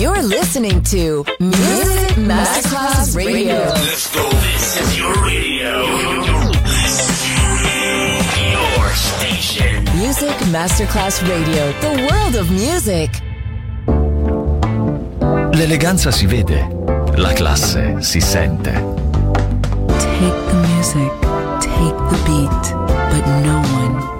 You're listening to Music Masterclass Radio. Let's go. This is your radio. Your station. Music Masterclass Radio, the world of music. L'eleganza si vede, la classe si sente. Take the music, take the beat, but no one takes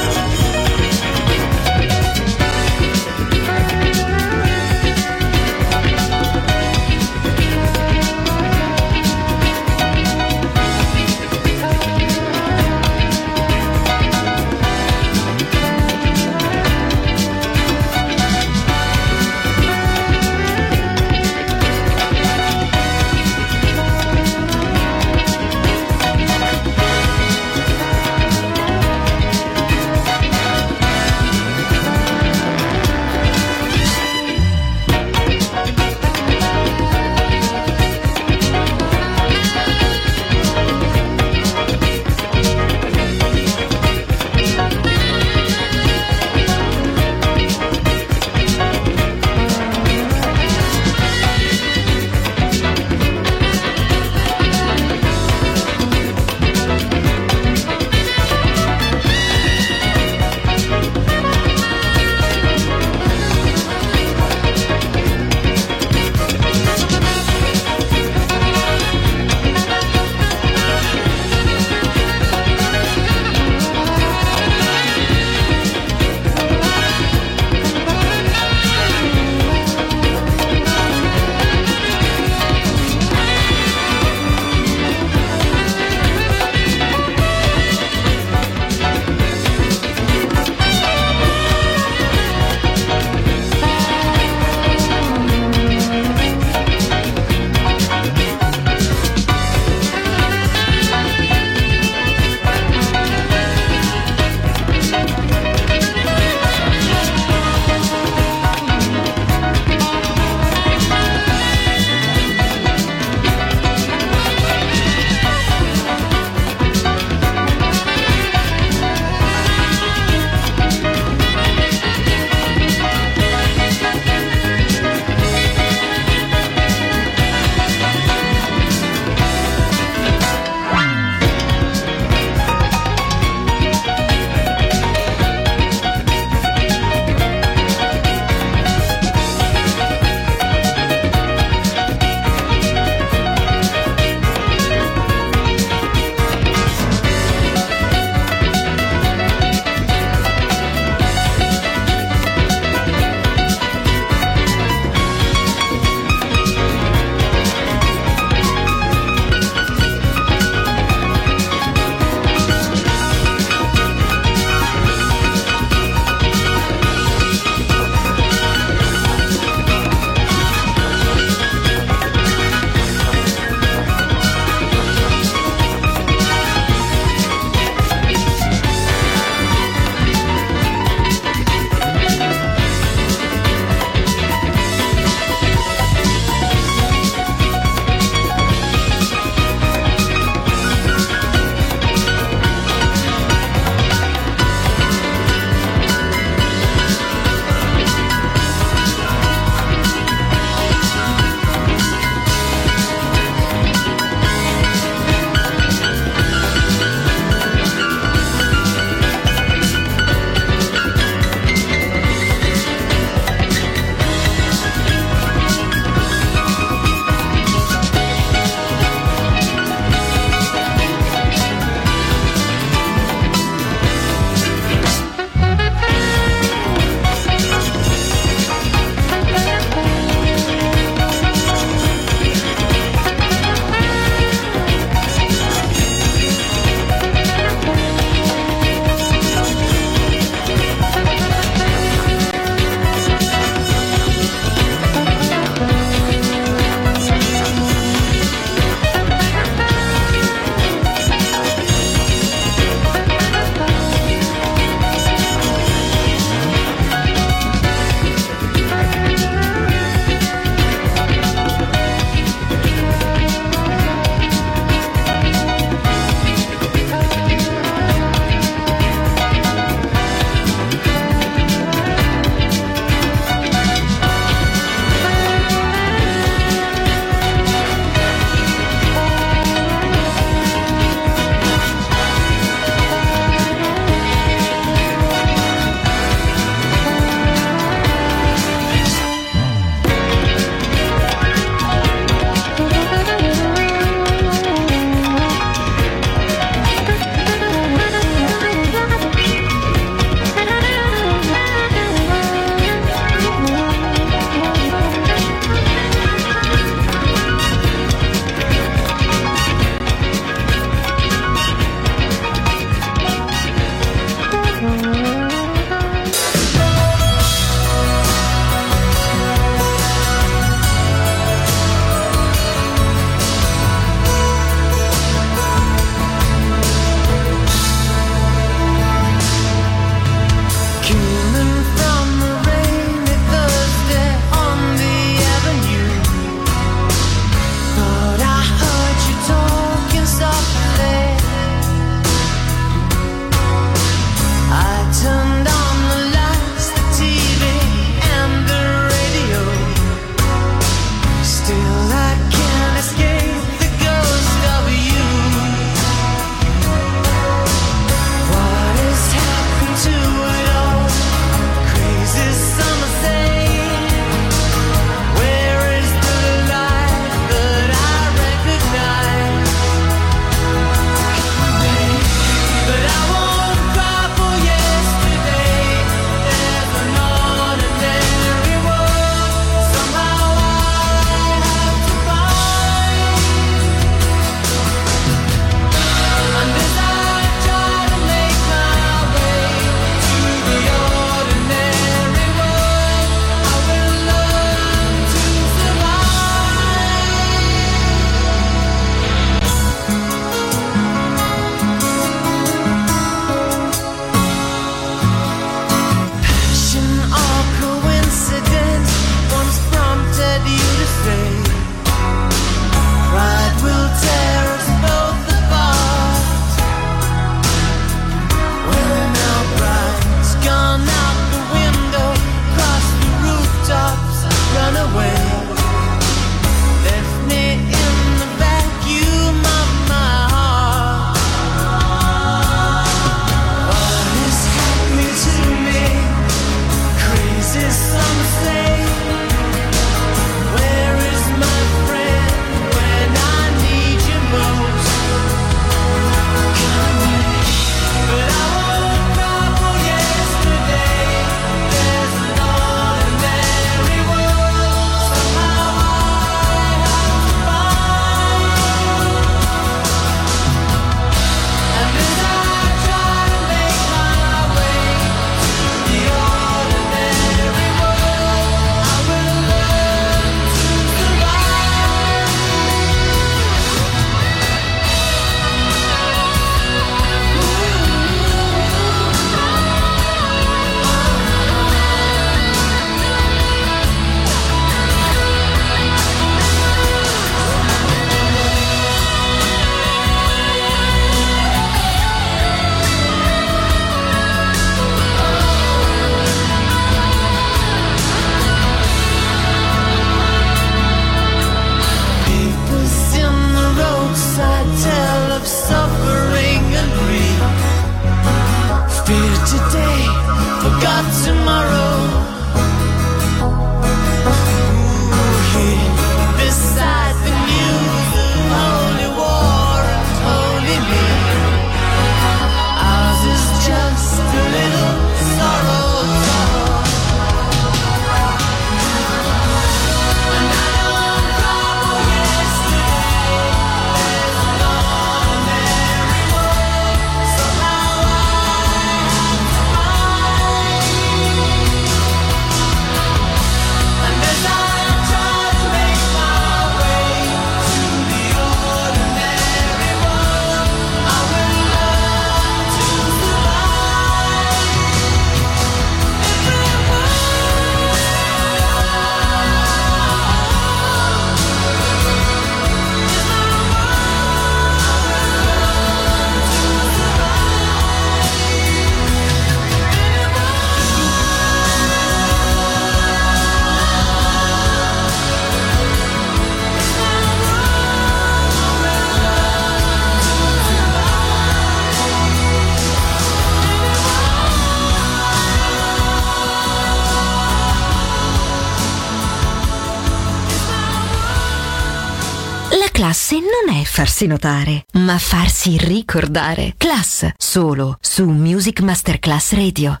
Classe non è farsi notare, ma farsi ricordare. Class, solo su Music Masterclass Radio.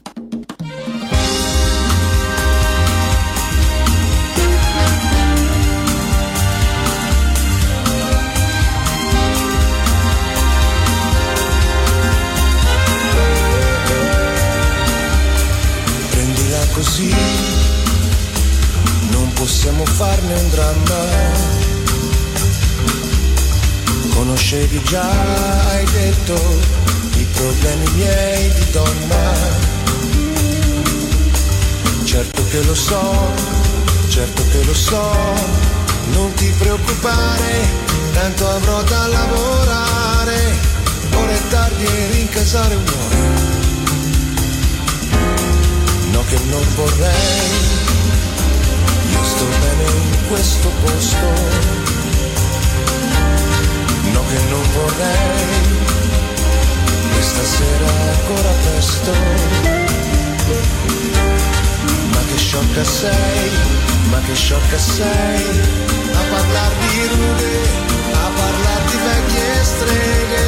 Prendila così, non possiamo farne un dramma Conoscevi già, hai detto, i problemi miei di donna. Certo che lo so, certo che lo so, non ti preoccupare, tanto avrò da lavorare. Ora è tardi e rincasare vuoi. No che non vorrei, io sto bene in questo posto che non vorrei, questa sera ancora presto. Ma che sciocca sei, ma che sciocca sei, a parlar di rughe, a parlar di vecchie streghe,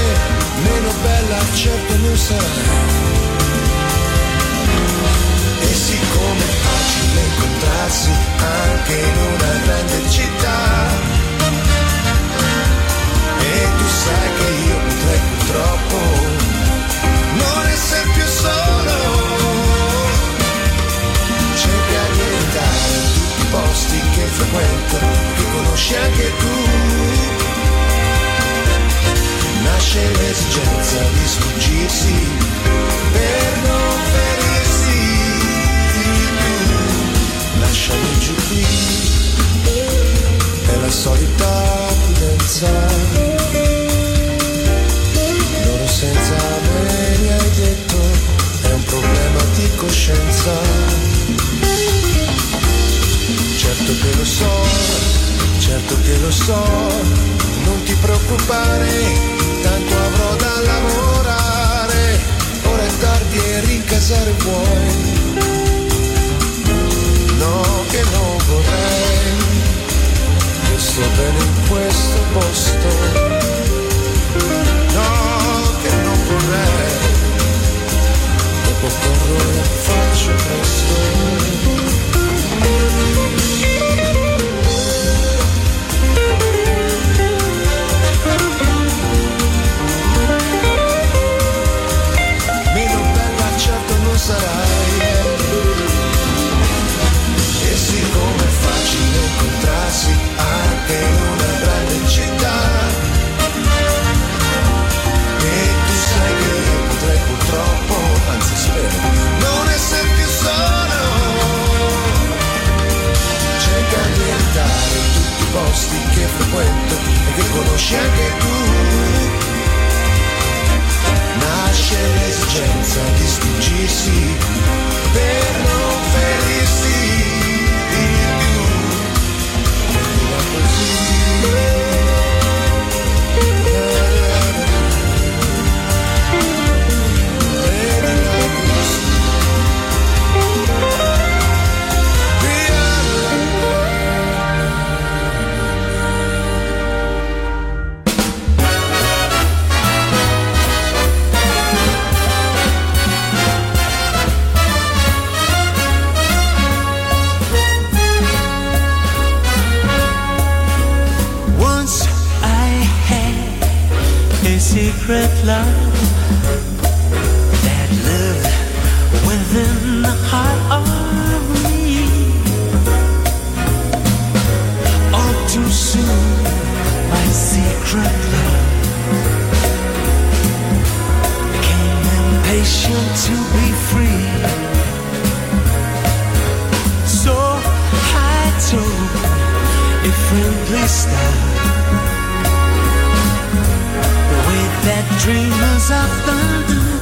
meno bella certo non sarai. E siccome è facile incontrarsi anche in una grande città, tu sai che io potrei purtroppo non essere più solo. Cerca di evitare tutti i posti che frequento, che conosci anche tu. Nasce l'esigenza di sfuggirsi coscienza. Certo che lo so, certo che lo so, non ti preoccupare, tanto avrò da lavorare, ora è tardi e rincasare vuoi. No, che non vorrei, io sto bene in questo posto dopo corro e faccio presto friendly style. The way that dreamers often do.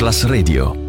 Masterclass Radio.